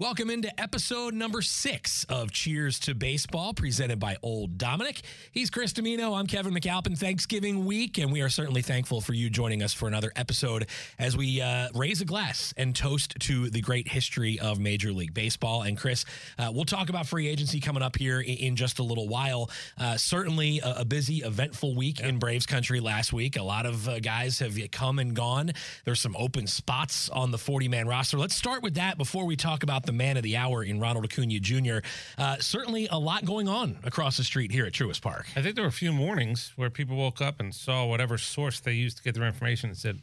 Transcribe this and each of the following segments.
Welcome into episode number six of Cheers to Baseball, presented by Old Dominick. He's Chris Dimino. I'm Kevin McAlpin. Thanksgiving week, and we are certainly thankful for you joining us for another episode as we uh, raise a glass and toast to the great history of Major League Baseball. And Chris, uh, we'll talk about free agency coming up here in, in just a little while. Uh, certainly a, a, busy, eventful week yeah. in Braves country last week. A lot of uh, guys have come and gone. There's some open spots on the 40 man roster. Let's start with that before we talk about the man of the hour in Ronald Acuna Jr. Uh, certainly a lot going on across the street here at Truist Park. I think there were a few mornings where people woke up and saw whatever source they used to get their information and said,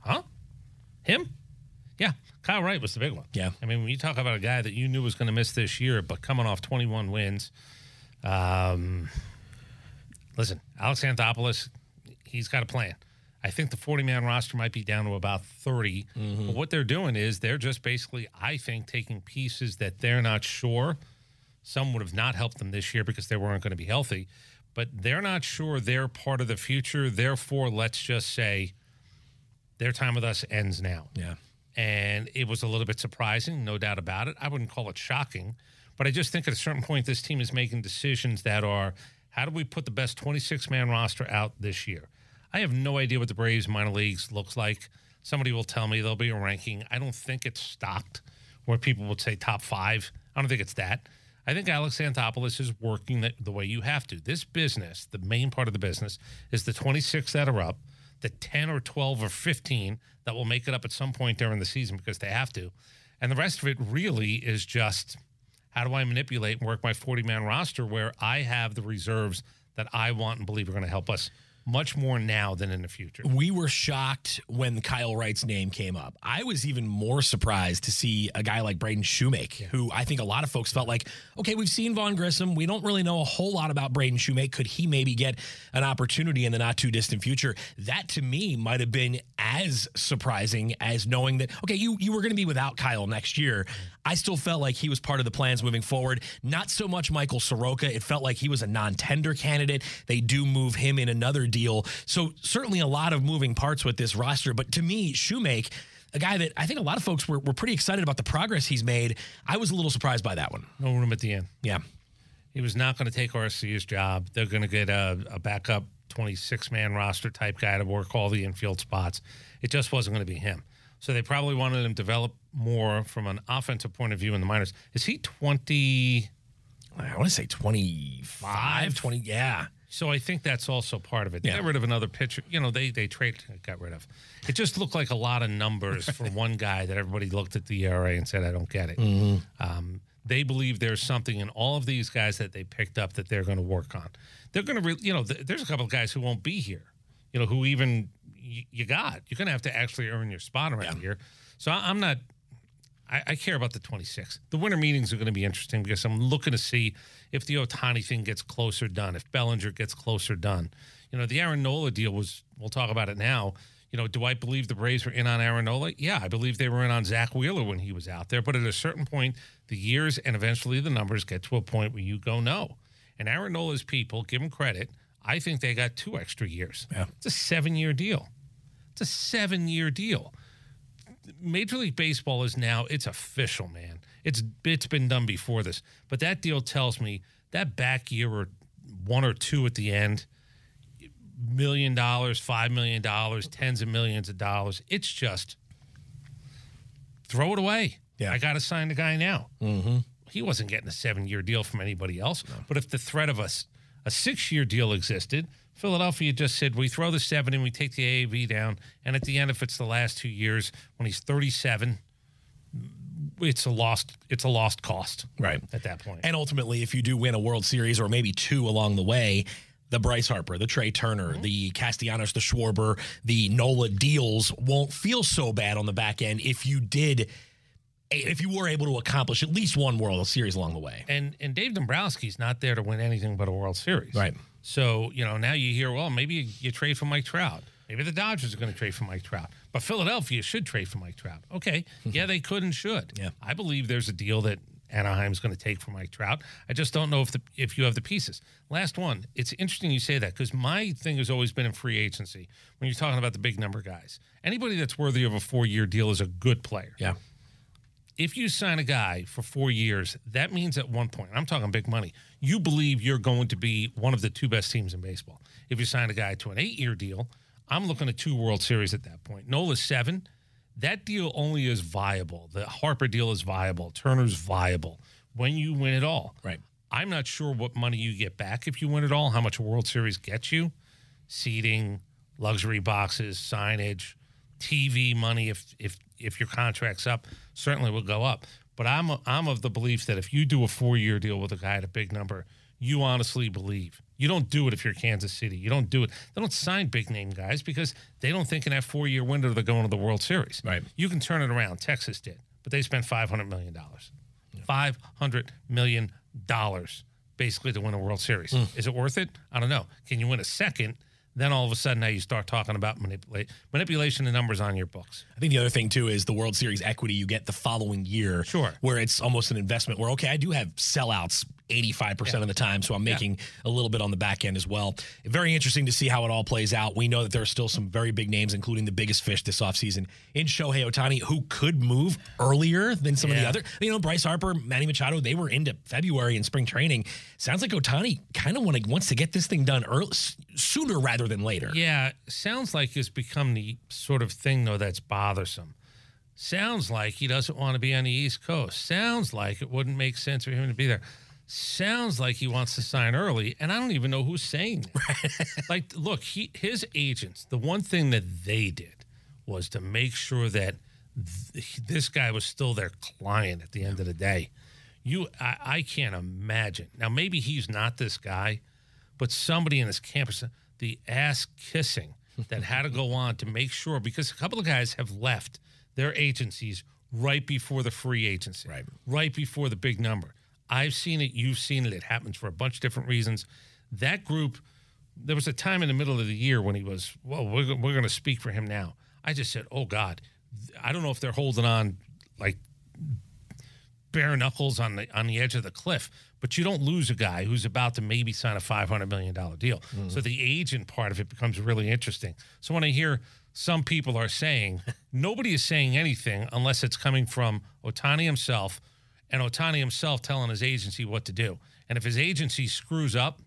huh? Him? Yeah, Kyle Wright was the big one. Yeah. I mean, when you talk about a guy that you knew was going to miss this year, but coming off 21 wins, um, listen, Alex Anthopoulos, he's got a plan. I think the 40 man roster might be down to about 30. Mm-hmm. But what they're doing is they're just basically, I think, taking pieces that they're not sure. Some would have not helped them this year because they weren't going to be healthy, but they're not sure they're part of the future. Therefore, let's just say their time with us ends now. Yeah. And it was a little bit surprising, no doubt about it. I wouldn't call it shocking, but I just think at a certain point, this team is making decisions that are how do we put the best 26 man roster out this year? I have no idea what the Braves minor leagues looks like. Somebody will tell me there'll be a ranking. I don't think it's stocked where people would say top five. I don't think it's that. I think Alex Anthopoulos is working the, the way you have to. This business, the main part of the business, is the 26 that are up, the 10 or 12 or 15 that will make it up at some point during the season because they have to. And the rest of it really is just how do I manipulate and work my 40 man roster where I have the reserves that I want and believe are going to help us much more now than in the future. We were shocked when Kyle Wright's name came up. I was even more surprised to see a guy like Braden Shewmake, yeah. who I think a lot of folks felt like, okay, we've seen Vaughn Grissom. We don't really know a whole lot about Braden Shewmake. Could he maybe get an opportunity in the not too distant future? That to me might have been as surprising as knowing that, okay, you, you were going to be without Kyle next year. I still felt like he was part of the plans moving forward. Not so much Michael Soroka. It felt like he was a non tender candidate. They do move him in another deal. So certainly a lot of moving parts with this roster. But to me, Shewmake, a guy that I think a lot of folks were, were pretty excited about the progress he's made. I was a little surprised by that one. No room at the end. Yeah. He was not going to take Arcia's job. They're going to get a, a backup 26 man roster type guy to work all the infield spots. It just wasn't going to be him. So they probably wanted him to develop more from an offensive point of view in the minors. Is he 20? I want to say 25, 20. Yeah. So I think that's also part of it. Yeah. Get rid of another pitcher. You know, they they trade got rid of. It just looked like a lot of numbers for one guy that everybody looked at the ERA and said, "I don't get it." Mm-hmm. Um, they believe there's something in all of these guys that they picked up that they're going to work on. They're going to, re- you know, th- there's a couple of guys who won't be here. You know, who even you got. You're going to have to actually earn your spot around yeah. here. So I, I'm not I, I, care about the 26. The winter meetings are going to be interesting because I'm looking to see if the Ohtani thing gets closer done, if Bellinger gets closer done. You know, the Aaron Nola deal was, we'll talk about it now. You know, do I believe the Braves were in on Aaron Nola? Yeah, I believe they were in on Zack Wheeler when he was out there. But at a certain point, the years and eventually the numbers get to a point where you go, no. And Aaron Nola's people, give him credit, I think they got two extra years. Yeah. It's a seven year deal. It's a seven year deal. Major League Baseball is now it's official, man. It's it's been done before this, but that deal tells me that back year or one or two at the end, million dollars, five million dollars, tens of millions of dollars. It's just throw it away. Yeah, I got to sign the guy now. Mm-hmm. He wasn't getting a seven year deal from anybody else. No. But if the threat of us a six year deal existed, Philadelphia just said we throw the seven and we take the AAV down, and at the end, if it's the last two years when he's 37, it's a lost it's a lost cost right at that point. And ultimately, if you do win a World Series or maybe two along the way, the Bryce Harper, the Trea Turner, mm-hmm. the Castellanos, the Schwarber, the Nola deals won't feel so bad on the back end if you did if you were able to accomplish at least one World Series along the way. And and Dave Dombrowski's not there to win anything but a World Series. Right. So, you know, now you hear, well, maybe you, you trade for Mike Trout. Maybe the Dodgers are going to trade for Mike Trout. But Philadelphia should trade for Mike Trout. Okay. Yeah, they could and should. Yeah. I believe there's a deal that Anaheim's going to take for Mike Trout. I just don't know if the if you have the pieces. Last one. It's interesting you say that because my thing has always been in free agency when you're talking about the big number guys. Anybody that's worthy of a four year deal is a good player Yeah. If you sign a guy for four years, that means at one point, I'm talking big money, you believe you're going to be one of the two best teams in baseball. If you sign a guy to an eight year deal, I'm looking at two World Series at that point. Nola's seven. That deal only is viable. The Harper deal is viable. Turner's viable when you win it all. Right. I'm not sure what money you get back if you win it all, how much a World Series gets you, seating, luxury boxes, signage, TV money if if if your contract's up, certainly will go up. But I'm I'm of the belief that if you do a four year deal with a guy at a big number, you honestly believe. You don't do it if you're Kansas City. You don't do it. They don't sign big name guys because they don't think in that four year window they're going to the World Series. Right. You can turn it around. Texas did, but they spent five hundred million dollars. Five hundred million dollars basically to win a World Series. Hmm. Is it worth it? I don't know. Can you win a second? Then all of a sudden now you start talking about manipulate manipulation of numbers on your books. I think the other thing too is the World Series equity you get the following year. Sure. Where it's almost an investment where, okay, I do have sellouts 85% of the time, so I'm making a little bit on the back end as well. Very interesting to see how it all plays out. We know that there are still some very big names, including the biggest fish this offseason in Shohei Ohtani, who could move earlier than some of the other. You know, Bryce Harper, Manny Machado, they were into February in spring training. Sounds like Ohtani kind of want wants to get this thing done early, sooner rather than later. Yeah, sounds like it's become the sort of thing though that's bothersome. Sounds like he doesn't want to be on the East Coast. Sounds like it wouldn't make sense for him to be there. Sounds like he wants to sign early, and I don't even know who's saying that. like, look, he his agents. The one thing that they did was to make sure that th- this guy was still their client at the end of the day. You, I, I can't imagine. Now, maybe he's not this guy, but somebody in this campus, the ass kissing that had to go on to make sure, because a couple of guys have left their agencies right before the free agency, Right. right before the big number. I've seen it, you've seen it. It happens for a bunch of different reasons. That group, there was a time in the middle of the year when he was, well, we're, we're going to speak for him now. I just said, oh God, I don't know if they're holding on like bare knuckles on the on the edge of the cliff. But you don't lose a guy who's about to maybe sign a five hundred million dollar deal. Mm. So the agent part of it becomes really interesting. So when I hear some people are saying nobody is saying anything unless it's coming from Ohtani himself and Ohtani himself telling his agency what to do. And if his agency screws up,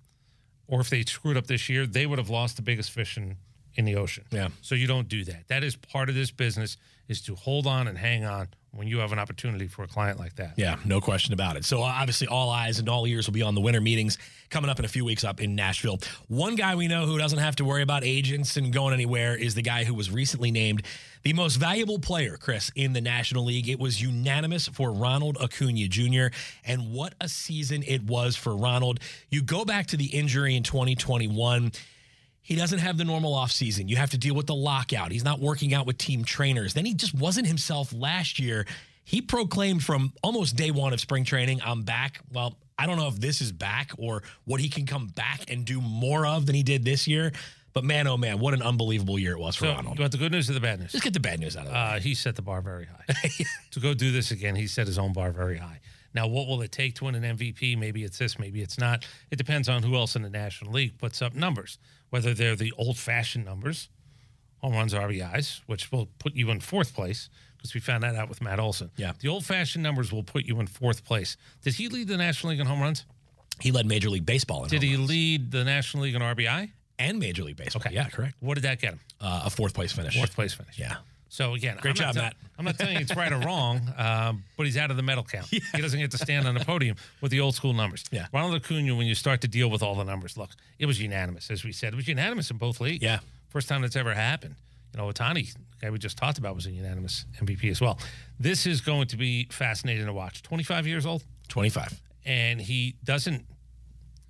or if they screwed up this year, they would have lost the biggest fish in, in the ocean. Yeah. So you don't do that. That is part of this business is to hold on and hang on when you have an opportunity for a client like that. Yeah, no question about it. So uh, obviously, all eyes and all ears will be on the winter meetings coming up in a few weeks up in Nashville. One guy we know who doesn't have to worry about agents and going anywhere is the guy who was recently named the most valuable player, Chris, in the National League. It was unanimous for Ronald Acuna Jr. And what a season it was for Ronald. You go back to the injury in 2021. He doesn't have the normal offseason. You have to deal with the lockout. He's not working out with team trainers. Then he just wasn't himself last year. He proclaimed from almost day one of spring training, I'm back. Well, I don't know if this is back or what he can come back and do more of than he did this year. But man, oh man, what an unbelievable year it was for So, Ronald. you want the good news or the bad news? Just get the bad news out of way. Uh, he set the bar very high. to go do this again, he set his own bar very high. Now, what will it take to win an MVP? Maybe it's this, maybe it's not. It depends on who else in the National League puts up numbers, whether they're the old fashioned numbers, home runs, RBIs, which will put you in fourth place because we found that out with Matt Olson. Yeah. The old fashioned numbers will put you in fourth place. Did he lead the National League in home runs? he led Major League Baseball in Did he runs. lead the National League in RBI? and Major League Baseball. Okay. Yeah, correct. What did that get him? Uh, a fourth place finish. Fourth place finish. Yeah. So again, Great I'm not job, tell- Matt. I'm not telling you it's right or wrong, um, but he's out of the medal count. He doesn't get to stand on the podium with the old school numbers. Yeah. Ronald Acuna, when you start to deal with all the numbers, look, it was unanimous, as we said. It was unanimous in both leagues. Yeah. First time that's ever happened. You know, Ohtani, the guy we just talked about, was a unanimous MVP as well. This is going to be fascinating to watch. 25 years old, 25. and he doesn't.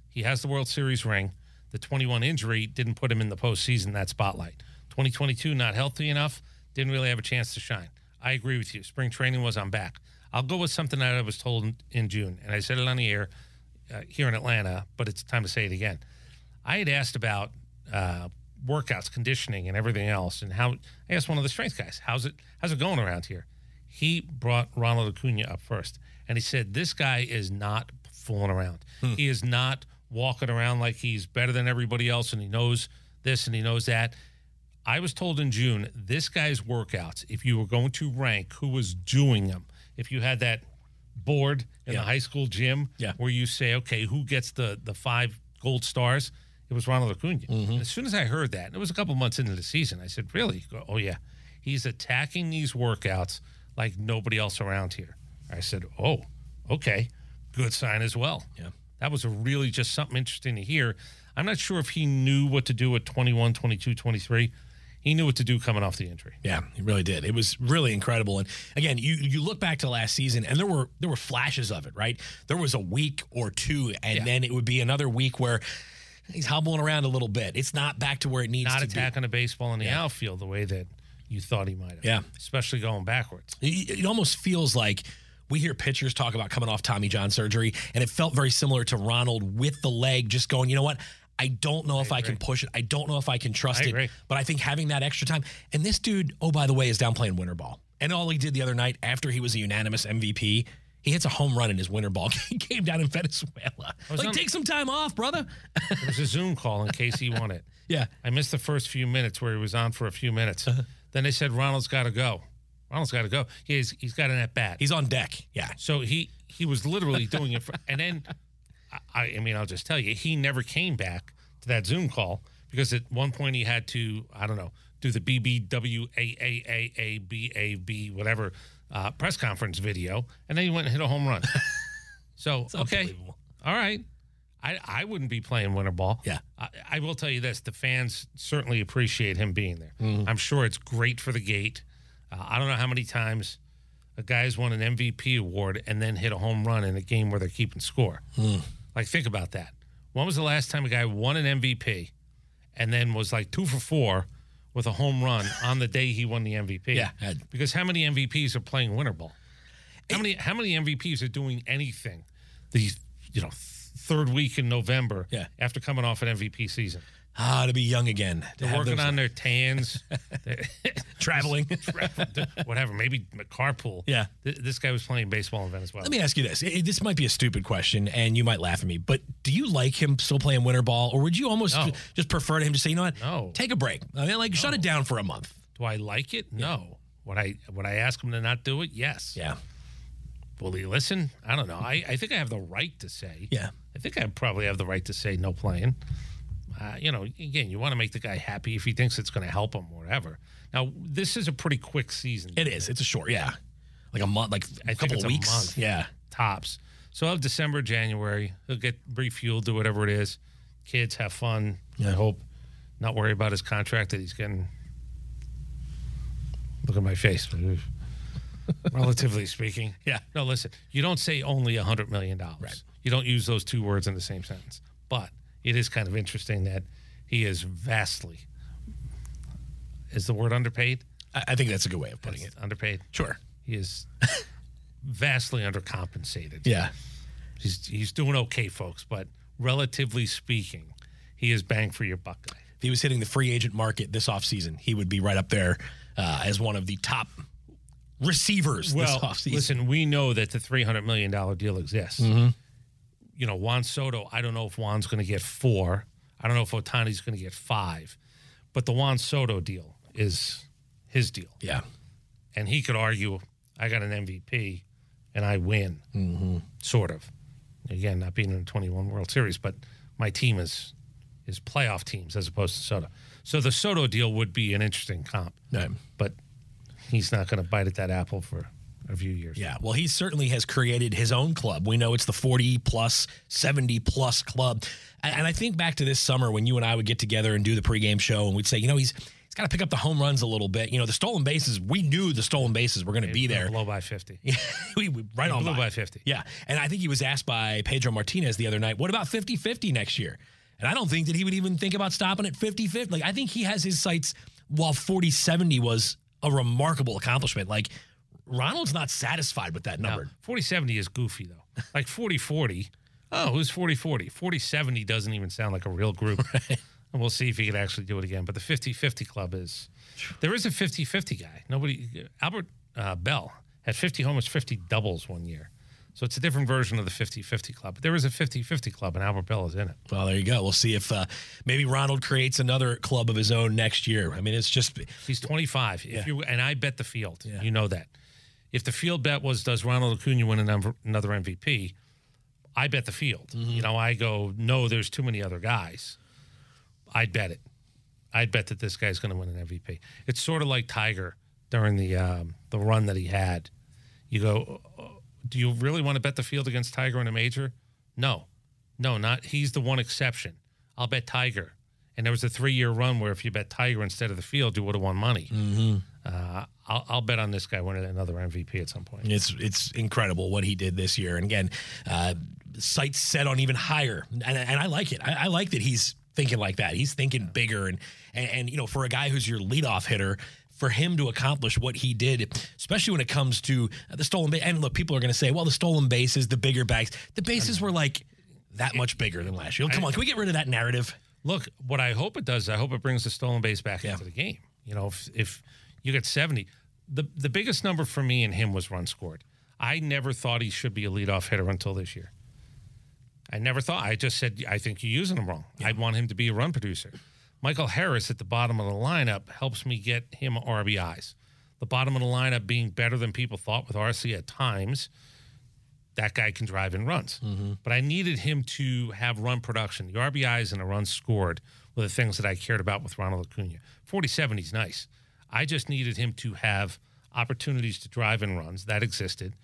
He has the World Series ring. The 21 injury didn't put him in the postseason that spotlight. 2022 not healthy enough. Didn't really have a chance to shine. I agree with you. Spring training was on back. I'll go with something that I was told in, June, and I said it on the air uh, here in Atlanta, but it's time to say it again. I had asked about uh, workouts, conditioning, and everything else, and how I asked one of the strength guys, "How's it? How's it going around here?" He brought Ronald Acuna up first, and he said, "This guy is not fooling around. He is not walking around like he's better than everybody else, and he knows this and he knows that." I was told in June this guy's workouts, if you were going to rank who was doing them, if you had that board in Yeah. the high school gym Yeah. where you say, okay, who gets the the five gold stars? It was Ronald Acuna. Mm-hmm. As soon as I heard that, and it was a couple months into the season, I said, really? Oh yeah, he's attacking these workouts like nobody else around here. I said, oh, okay, good sign as well. Yeah. That was a really just something interesting to hear. I'm not sure if he knew what to do at 21, 22, 23. He knew what to do coming off the injury. Yeah, he really did. It was really incredible. And again, you you look back to last season, and there were there were flashes of it. Right, there was a week or two, and Yeah. then it would be another week where he's hobbling around a little bit. It's not back to where it needs Not to be. Not attacking a baseball in the outfield the way that you thought he might have. Yeah. Especially going backwards. It, it almost feels like. We hear pitchers talk about coming off Tommy John surgery, and it felt very similar to Ronald with the leg, just going, you know what? I don't know if I can push it. I don't know if I can trust I it. agree. But I think having that extra time, and this dude, oh by the way, is down playing winter ball. And all he did the other night after he was a unanimous MVP, he hits a home run in his winter ball game came down in Venezuela. Like, on- take some time off, brother. It was a Zoom call in case he won it. yeah. I missed the first few minutes where he was on for a few minutes. Uh-huh. Then they said Ronald's got to go. Ronald's got to go. He's he's got an at bat. He's on deck. Yeah. So he he was literally doing it, for, and then I, I mean I'll just tell you he never came back to that Zoom call because at one point he had to I don't know do the BBWAAAABAB whatever uh, press conference video, and then he went and hit a home run. so okay, all right. I, I wouldn't be playing winter ball. Yeah. I, I will tell you this: the fans certainly appreciate him being there. I'm sure it's great for the gate. Uh, I don't know how many times a guy's won an MVP award and then hit a home run in a game where they're keeping score. Like, think about that. When was the last time a guy won an MVP and then was like two for four with a home run on the day he won the MVP? Yeah, Because how many MVPs are playing winter ball? How many how many MVPs are doing anything the you know third week in November Yeah. after coming off an MVP season? Ah, to be young again. They're working on their tans, They're- traveling. whatever, maybe a carpool. Yeah. Th- This guy was playing baseball in Venezuela. Let me ask you this. This might be a stupid question, and you might laugh at me, but do you like him still playing winter ball, or would you almost No. ju- just prefer to him to say, you know what? No. Take a break. I mean, like, shut it down for a month. Do I like it? No. Would I would I ask him to not do it? Yes. Yeah. Will he listen? I don't know. I, I think I have the right to say. Yeah. I think I probably have the right to say no playing. Uh, you know, again, you want to make the guy happy if he thinks it's going to help him, or whatever. Now, this is a pretty quick season. It is. It's a short, yeah. Like a month, like a think couple of weeks. month. Yeah. tops. So of December, January, he'll get refueled, do whatever it is. Kids have fun. I hope. Not worry about his contract that he's getting. Look at my face. Relatively speaking. Yeah. No, listen. You don't say only a hundred million dollars. Right. You don't use those two words in the same sentence. But it is kind of interesting that he is vastly. Is the word underpaid? I, I think that's a good way of putting it. Underpaid. Sure. He is vastly undercompensated. Yeah. He's he's doing okay, folks, but relatively speaking, he is bang for your buck guy. If he was hitting the free agent market this offseason, he would be right up there uh, as one of the top receivers Well, this offseason. listen, we know that the three hundred million dollar deal exists. Mm-hmm. You know, Juan Soto. I don't know if Juan's going to get four. I don't know if Ohtani's going to get five, but the Juan Soto deal is his deal, yeah. and he could argue, "I got an MVP, and I win." Mm-hmm. Sort of. Again, not being in the twenty-one World Series, but my team is is playoff teams as opposed to Soto. So the Soto deal would be an interesting comp, No. but he's not going to bite at that apple for a few years. Yeah, well, he certainly has created his own club. We know it's the 40 plus, 70 plus club. And I think back to this summer when you and I would get together and do the pregame show, and we'd say, you know, he's he's got to pick up the home runs a little bit. You know, the stolen bases, we knew the stolen bases were going to be there. Blow by 50. we, we- right on blew by. by 50. Yeah. And I think he was asked by Pedro Martinez the other night, what about 50 50 next year? And I don't think that he would even think about stopping at 50 50. Like, I think he has his sights, while 40 70 was a remarkable accomplishment. Like, Ronald's not satisfied with that number. 40 70 is goofy, though. Like 40 40, oh, who's 40 40? 40 70 doesn't even sound like a real group. And we'll see if he can actually do it again. But the 50 50 club is, there is a 50 50 guy. Nobody, Albert uh, Belle had 50 homers, 50 doubles one year. So it's a different version of the 50 50 club. But there is a 50 50 club, and Albert Belle is in it. Well, there you go. We'll see if uh, maybe Ronald creates another club of his own next year. I mean, it's just He's 25. Yeah. If you and I bet the field, Yeah. you know that. If the field bet was does Ronald Acuna win another MVP, I bet the field. Mm-hmm. You know, I go no, there's too many other guys. I'd bet it. I'd bet that this guy's going to win an MVP. It's sort of like Tiger during the um, the run that he had. You go, "Uh, do you really want to bet the field against Tiger in a major? No, no, not. He's the one exception. I'll bet Tiger. And there was a three year run where if you bet Tiger instead of the field, you would have won money. Uh, I'll, I'll bet on this guy winning another MVP at some point. It's it's incredible what he did this year, and again, uh, sights set on even higher, and, and I like it. I, I like that he's thinking like that. He's thinking bigger, and, and and you know, for a guy who's your leadoff hitter. For him to accomplish what he did, especially when it comes to the stolen base, and look, people are going to say, "Well, the stolen bases, the bigger bags, the bases were like that much bigger than last year." Come on, can we get rid of that narrative? Look, what I hope it does, I hope it brings the stolen base back Yeah. into the game. You know, if, if you get 70, the, the biggest number for me and him was runs scored. I never thought he should be a leadoff hitter until this year. I never thought. I just said, I think you're using him wrong. I want him to be a run producer. Michael Harris at the bottom of the lineup helps me get him RBIs. The bottom of the lineup being better than people thought with Arcia at times, that guy can drive in runs. Mm-hmm. But I needed him to have run production. The RBIs and the runs scored were the things that I cared about with Ronald Acuna. 47 he's nice. I just needed him to have opportunities to drive in runs. That existed.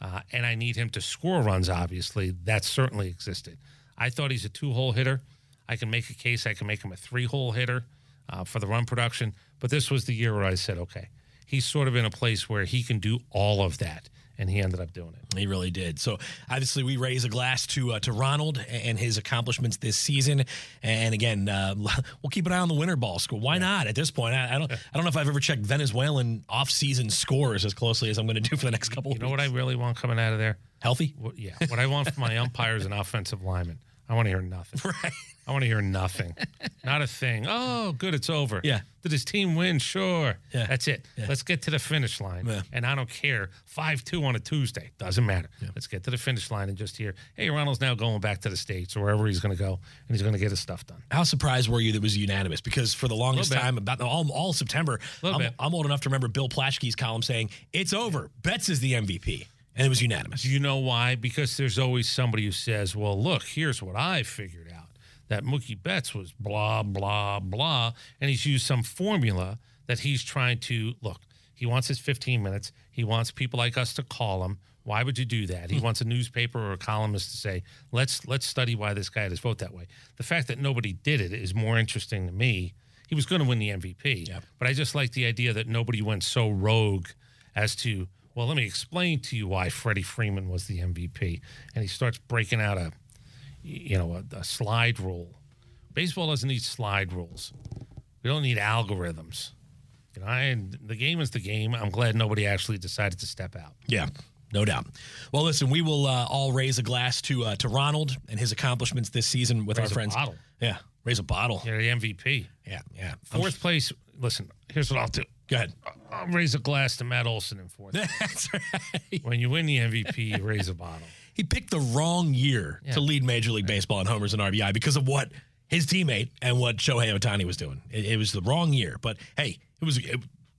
Uh, and I need him to score runs, obviously. That certainly existed. I thought he's a two hole hitter. I can make a case, I can make him a three hole hitter uh, for the run production. But this was the year where I said, okay, he's sort of in a place where he can do all of that. And he ended up doing it. He really did. So obviously, we raise a glass to uh, to Ronald and his accomplishments this season. And again, uh, we'll keep an eye on the winter ball score. Why not? At this point, I, I don't I don't know if I've ever checked Venezuelan off season scores as closely as I'm going to do for the next couple. You know what I really want coming out of there? healthy? What, yeah, what I want from my umpires and offensive linemen. I want to hear nothing. Right. I want to hear nothing. Not a thing. Oh, good, it's over. Yeah. Did his team win? Sure. Yeah. That's it. Yeah. Let's get to the finish line. Yeah. And I don't care. 5 2 on a Tuesday. Doesn't matter. Let's get to the finish line and just hear, hey, Ronald's now going back to the States or wherever he's going to go, and he's going to get his stuff done. How surprised were you that it was unanimous? Because for the longest time, about all, all September, I'm. I'm old enough to remember Bill Plaschke's column saying it's over. Betts is the MVP, and it was unanimous. Do you know why? Because there's always somebody who says, well, look, here's what I figured out. That Mookie Betts was blah, blah, blah. And he's used some formula that he's trying to look. He wants his 15 minutes. He wants people like us to call him. Why would you do that? He hmm. wants a newspaper or a columnist to say, let's let's study why this guy had his vote that way. The fact that nobody did it is more interesting to me. He was going to win the MVP, Yep. but I just like the idea that nobody went so rogue as to, well, let me explain to you why Freddie Freeman was the MVP. And he starts breaking out a, you know, a, a slide rule. Baseball doesn't need slide rules. We don't need algorithms. You know, I, the game is the game. I'm glad nobody actually decided to step out. Yeah, no doubt. Well, listen, we will uh, all raise a glass to uh, to Ronald and his accomplishments this season with Raise our a friends. bottle. Yeah, raise a bottle. You're the MVP. Yeah, yeah. I'm Fourth place. Listen, here's what I'll do. Go ahead. I'll raise a glass to Matt Olson in fourth. That's right. when you win the MVP, you raise a bottle. He picked the wrong year Yeah. to lead Major League Baseball in homers and RBI because of what his teammate and what Shohei Ohtani was doing. It, it was the wrong year, but hey, it was a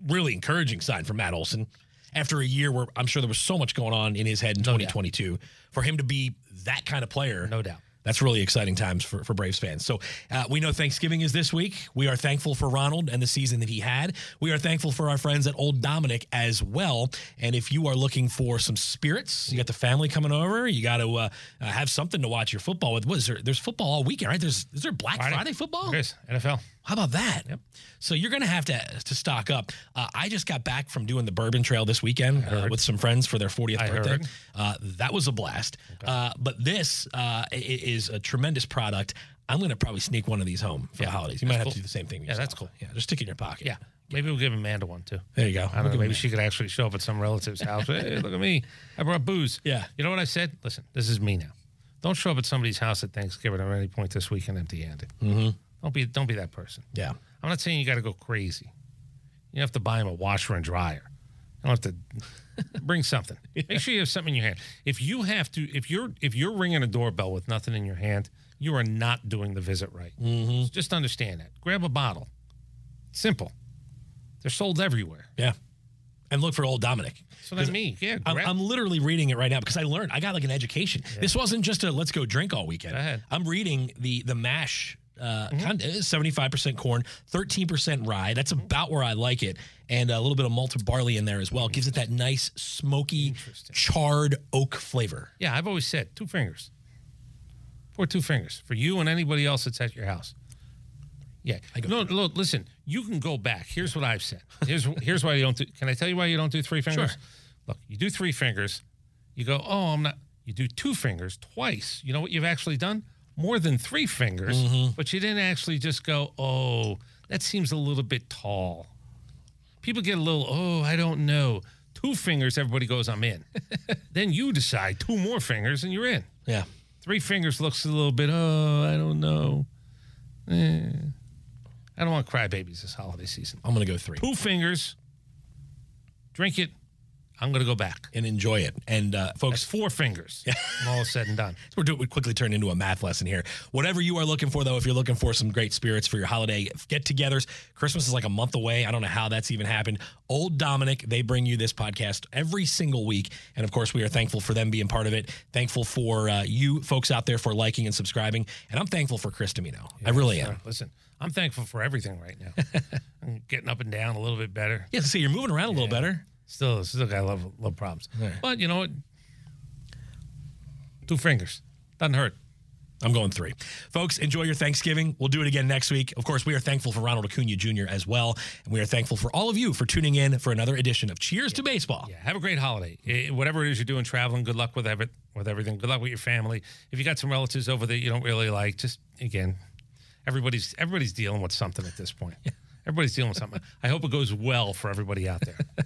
really encouraging sign for Matt Olson after a year where I'm sure there was so much going on in his head in doubt. 2022 for him to be that kind of player. No doubt. That's really exciting times for, for Braves fans. So uh, we know Thanksgiving is this week. We are thankful for Ronald and the season that he had. We are thankful for our friends at Old Dominick as well. And if you are looking for some spirits, you got the family coming over. You got to uh, uh, have something to watch your football with. What is there? There's football all weekend, right? There's is there Black Friday, football? There is NFL. How about that? So you're going to have to to stock up. Uh, I just got back from doing the Bourbon Trail this weekend uh, with some friends for their 40th I birthday. Uh, that was a blast. Uh, but this uh, is a tremendous product. I'm going to probably sneak one of these home for Yeah, the holidays. You might that's have to do the same thing. Yeah, that's cool. Yeah, just stick it in your pocket. Yeah. Maybe we'll give Amanda one too. There you go. Don't know. Maybe she could actually show up at some relative's house. Hey, look at me. I brought booze. Yeah. You know what I said? Listen, this is me now. Don't show up at somebody's house at Thanksgiving or any point this weekend empty-handed. Mm-hmm. Don't be don't be that person. Yeah. I'm not saying you got to go crazy. You have to buy him a washer and dryer. You don't have to bring something. Make sure you have something in your hand. If you have to, if you're if you're ringing a doorbell with nothing in your hand, you are not doing the visit right. Mm-hmm. So just understand that. Grab a bottle. Simple. They're sold everywhere. Yeah. And look for old Dominick. So that's me. Yeah. I'm, I'm literally reading it right now because I learned I got like an education. This wasn't just a let's go drink all weekend. Go ahead. I'm reading the the mash. Uh, kind of 75% corn, 13% rye. That's about where I like it, and a little bit of malted barley in there as well. Gives it that nice smoky, charred oak flavor. yeah, I've always said two fingers. Pour two fingers for you and anybody else that's at your house. Yeah. No, look, listen. You can go back. Here's what I've said. Here's here's why you don't do. Can I tell you why you don't do three fingers? Sure. Look, you do three fingers. You go, oh, I'm not. You do two fingers twice. You know what you've actually done? More than three fingers, but you didn't actually just go, oh, that seems a little bit tall. People get a little, oh, I don't know. Two fingers, everybody goes, I'm in. then you decide two more fingers and you're in. Yeah. Three fingers looks a little bit, oh, I don't know. Eh. I don't want crybabies this holiday season. I'm going to go three Two fingers, drink it. I'm going to go back. and enjoy it. And uh, folks, four fingers. when all said and done. We're doing we quickly turn into a math lesson here. Whatever you are looking for, though, if you're looking for some great spirits for your holiday get-togethers, Christmas is like a month away. I don't know how that's even happened. Old Dominick, they bring you this podcast every single week, and of course, we are thankful for them being part of it. Thankful for uh, you folks out there for liking and subscribing, and I'm thankful for Chris Dimino. I really am. Listen, I'm thankful for everything right now. I'm getting up and down a little bit better. Yeah, see, you're moving around a little better. Still, still got of, lot problems. But you know what? Two fingers. Doesn't hurt. I'm going three. Folks, enjoy your Thanksgiving. We'll do it again next week. Of course, we are thankful for Ronald Acuna Jr. as well. And we are thankful for all of you for tuning in for another edition of Cheers to Baseball. Yeah, have a great holiday. Whatever it is you're doing, traveling, good luck with every, with everything. Good luck with your family. If you got some relatives over that you don't really like, just again, everybody's everybody's dealing with something at this point. Everybody's dealing with something. I hope it goes well for everybody out there.